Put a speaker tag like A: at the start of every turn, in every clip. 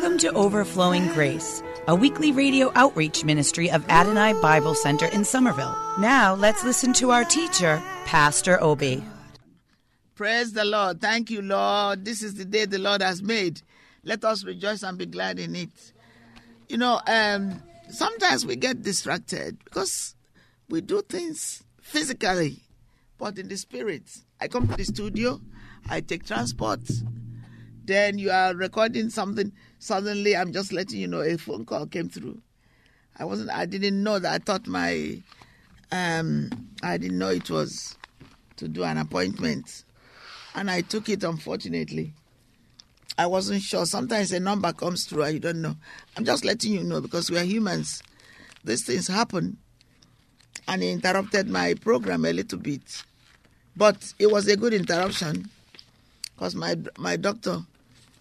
A: Welcome to Overflowing Grace, a weekly radio outreach ministry of Adonai Bible Center in Somerville. Now let's listen to our teacher, Pastor Obi.
B: Praise the Lord. Thank you, Lord. This is the day the Lord has made. Let us rejoice and be glad in it. You know, um, sometimes we get distracted because we do things physically, but in the spirit. I come to the studio, I take transport. Then you are recording something. Suddenly, I'm just letting you know a phone call came through. I wasn't. I didn't know that. I thought my, um, I didn't know it was to do an appointment, and I took it. Unfortunately, I wasn't sure. Sometimes a number comes through and you don't know. I'm just letting you know because we are humans. These things happen, and it interrupted my program a little bit, but it was a good interruption because my my doctor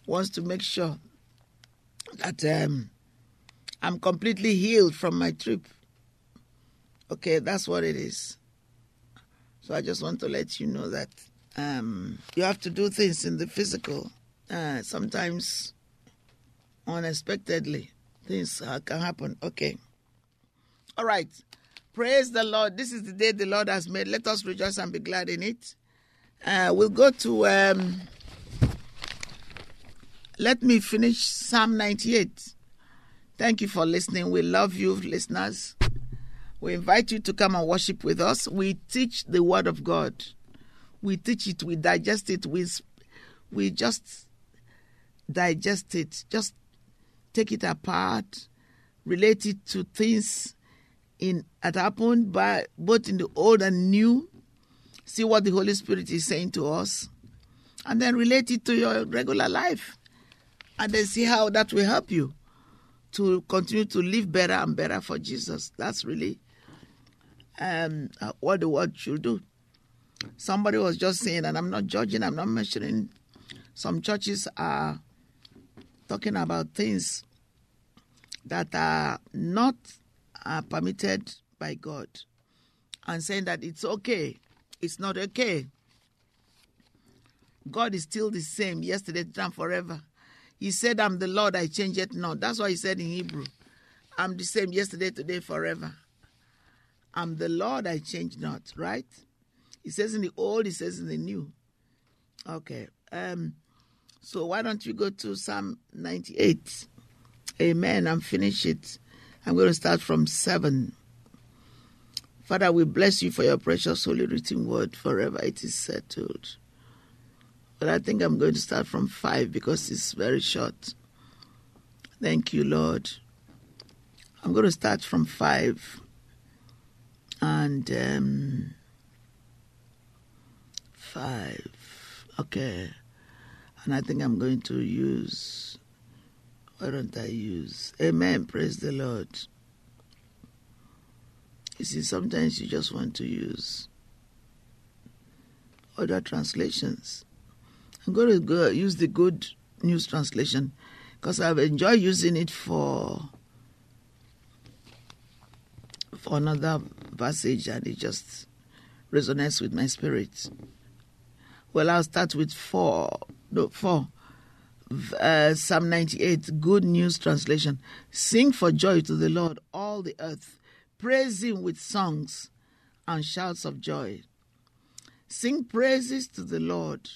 B: wants to make sure that um, I'm completely healed from my trip. Okay, that's what it is. So I just want to let you know that um, you have to do things in the physical. Uh, sometimes, unexpectedly, things can happen. Okay. All right. Praise the Lord. This is the day the Lord has made. Let us rejoice and be glad in it. Uh, we'll go to. Um, let me finish Psalm 98. Thank you for listening. We love you, listeners. We invite you to come and worship with us. We teach the Word of God. We teach it, we digest it, we, we just digest it, just take it apart, relate it to things in that happened by both in the old and new. See what the Holy Spirit is saying to us, and then relate it to your regular life, and then see how that will help you to continue to live better and better for Jesus. That's really um, what the word should do. Somebody was just saying, and I'm not judging, I'm not mentioning. Some churches are talking about things that are not uh, permitted by God and saying that it's okay. It's not okay. God is still the same yesterday, today, and forever. He said, I'm the Lord, I change it not. That's what he said in Hebrew. I'm the same yesterday, today, forever. I'm the Lord, I change not, right? He says in the old, he says in the new. Okay. Um, so why don't you go to Psalm 98? Amen. I'm finish it. I'm going to start from 7. Father, we bless you for your precious holy written word. Forever it is settled. But I think I'm going to start from 5 because it's very short. Thank you, Lord. I'm going to start from 5. And um, 5. Okay. And I think I'm going to use. Why don't I use? Amen. Praise the Lord. You see, sometimes you just want to use other translations. I'm going to go use the good news translation because I've enjoyed using it for for another passage and it just resonates with my spirit. Well, I'll start with four. No, four. Uh, Psalm 98, Good News Translation. Sing for joy to the Lord, all the earth. Praise Him with songs and shouts of joy. Sing praises to the Lord.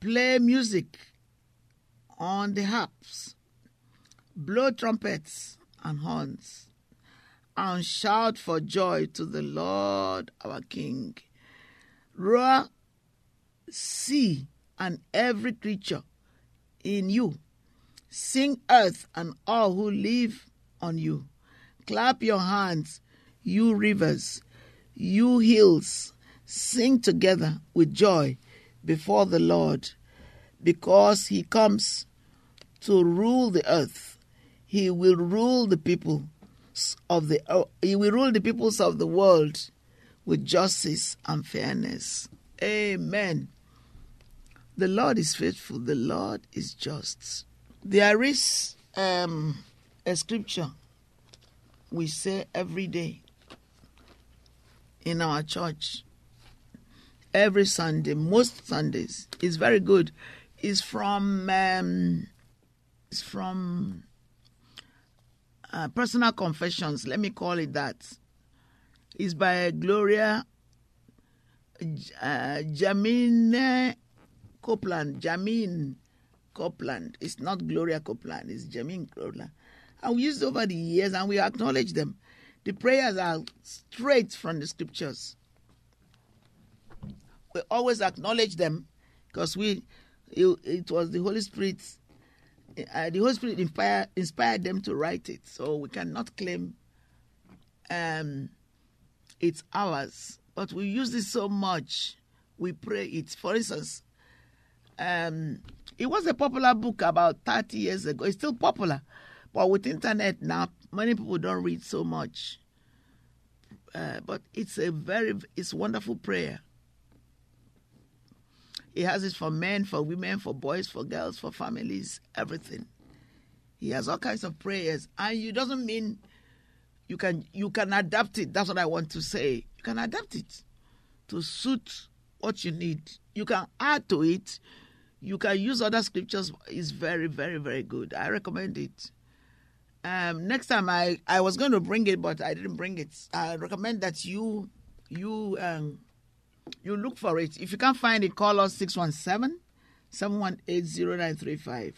B: Play music on the harps. Blow trumpets and horns. And shout for joy to the Lord our King. Roar sea and every creature in you. Sing, earth, and all who live on you. Clap your hands, you rivers, you hills. Sing together with joy before the Lord, because he comes to rule the earth. He will rule the people of the uh, he will rule the peoples of the world with justice and fairness. Amen. The Lord is faithful. The Lord is just. There is um, a scripture we say every day in our church, every Sunday, most Sundays. It's very good. It's from um, it's from uh, personal confessions. Let me call it that. It's by Gloria uh, Germaine Copeland. Germaine Copeland. It's not Gloria Copeland. It's Germaine Copeland. And we used over the years, and we acknowledge them. The prayers are straight from the scriptures. We always acknowledge them because we it, was the Holy Spirit uh, the Holy Spirit inspired, inspired them to write it, so we cannot claim um, it's ours. But we use it so much, we pray it. For instance, um, it was a popular book about 30 years ago. It's still popular, but with internet now, many people don't read so much. Uh, but it's a very, it's wonderful prayer. He has it for men, for women, for boys, for girls, for families, everything. He has all kinds of prayers, and it doesn't mean you can you can adapt it. That's what I want to say. You can adapt it to suit what you need. You can add to it. You can use other scriptures. It's very, very, very good. I recommend it. Um, next time I, I was going to bring it, but I didn't bring it. I recommend that you you um, you look for it. If you can't find it, call us 617 718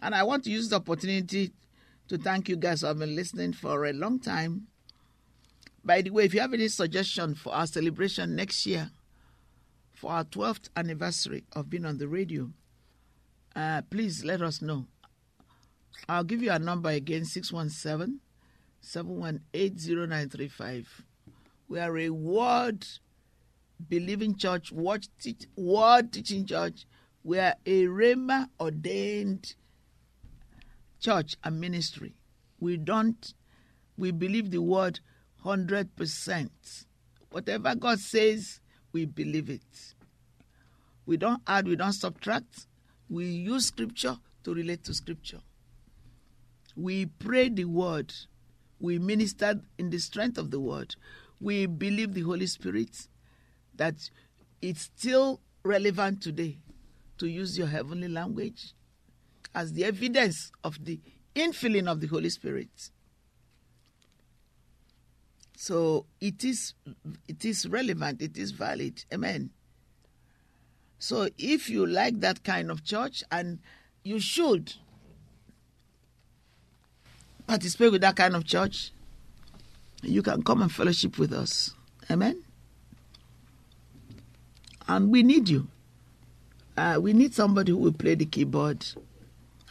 B: And I want to use the opportunity to thank you guys who have been listening for a long time. By the way, if you have any suggestion for our celebration next year, for our 12th anniversary of being on the radio, uh, please let us know. I'll give you a number again 617 718 We are a word believing church, word, teach, word teaching church. We are a Rhema ordained church and ministry. We don't, we believe the word 100%. Whatever God says, we believe it. We don't add, we don't subtract. We use scripture to relate to scripture. We pray the word. We minister in the strength of the word. We believe the Holy Spirit that it's still relevant today to use your heavenly language as the evidence of the infilling of the Holy Spirit. So it is it is relevant, it is valid. Amen. So if you like that kind of church and you should participate with that kind of church, you can come and fellowship with us. Amen. And we need you. Uh, we need somebody who will play the keyboard,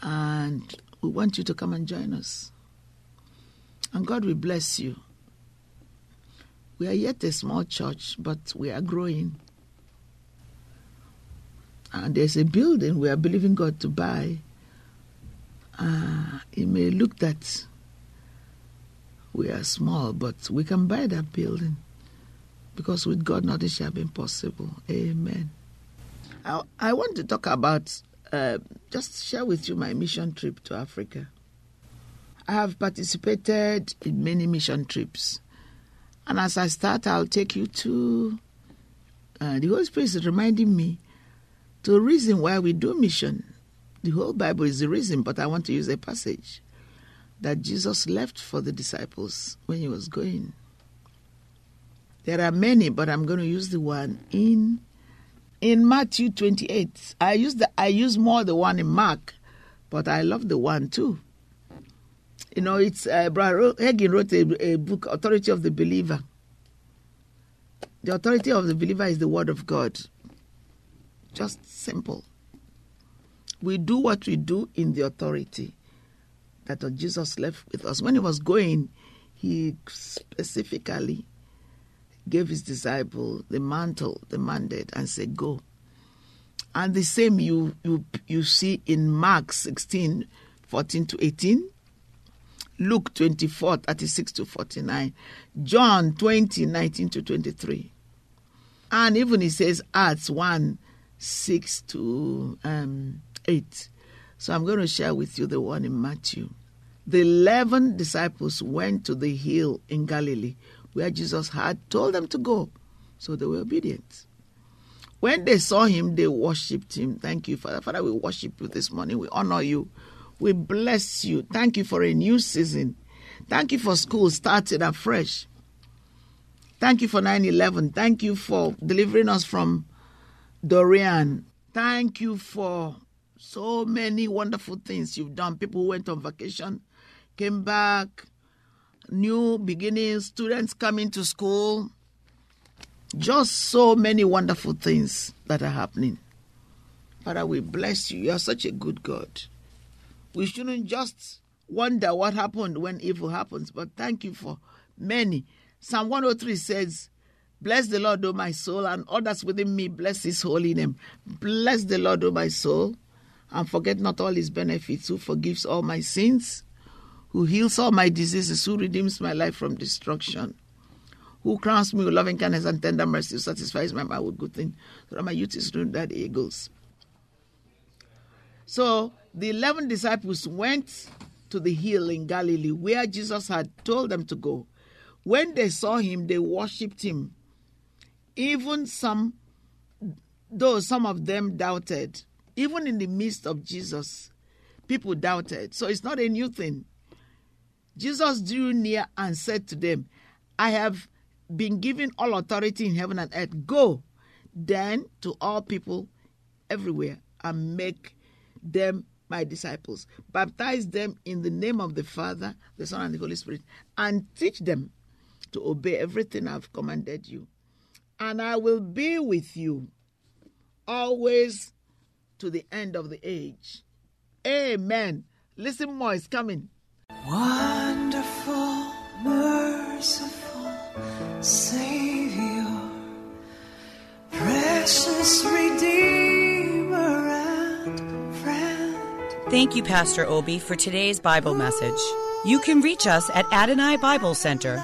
B: and we want you to come and join us. And God will bless you. We are yet a small church, but we are growing. And there's a building we are believing God to buy. Uh, it may look that we are small, but we can buy that building because with God nothing shall be impossible. Amen. I, I want to talk about, uh, just share with you my mission trip to Africa. I have participated in many mission trips. And as I start, I'll take you to, uh, the Holy Spirit is reminding me to reason why we do mission. The whole Bible is the reason, but I want to use a passage that Jesus left for the disciples when he was going. There are many, but I'm going to use the one in in Matthew 28. I use the I use more the one in Mark, but I love the one too. You know, it's uh, Brother Hagin wrote a, a book, Authority of the Believer. The authority of the believer is the Word of God. Just simple. We do what we do in the authority that Jesus left with us. When he was going, he specifically gave his disciple the mantle, the mandate, and said, Go. And the same you you you see in Mark 16, 14 to 18, Luke 24, 36 to 49, John 20, 19 to 23. And even he says Acts 1, 6 to um, 8. So I'm going to share with you the one in Matthew. The 11 disciples went to the hill in Galilee where Jesus had told them to go. So they were obedient. When they saw him, they worshipped him. Thank you, Father. Father, we worship you this morning. We honor you. We bless you. Thank you for a new season. Thank you for school started afresh. Thank you for 9 11. Thank you for delivering us from Dorian. Thank you for so many wonderful things you've done. People who went on vacation, came back, new beginnings, students coming to school. Just so many wonderful things that are happening. Father, we bless you. You are such a good God. We shouldn't just wonder what happened when evil happens, but thank you for many. Psalm 103 says, Bless the Lord, O my soul, and all that's within me, bless his holy name. Bless the Lord, O my soul, and forget not all his benefits, who forgives all my sins, who heals all my diseases, who redeems my life from destruction, who crowns me with loving kindness and tender mercy, who satisfies my mouth with good things, so that my youth is renewed like eagles. So the 11 disciples went to the hill in Galilee where Jesus had told them to go. When they saw him, they worshipped him. Even some, though some of them doubted, even in the midst of Jesus, people doubted. So it's not a new thing. Jesus drew near and said to them, I have been given all authority in heaven and earth. Go then to all people everywhere and make them my disciples. Baptize them in the name of the Father, the Son, and the Holy Spirit, and teach them to obey everything I've commanded you. And I will be with you always to the end of the age. Amen. Listen more, it's coming.
C: Wonderful, merciful Savior, precious Redeemer and friend.
A: Thank you, Pastor Obi, for today's Bible message. You can reach us at Adonai Bible Center,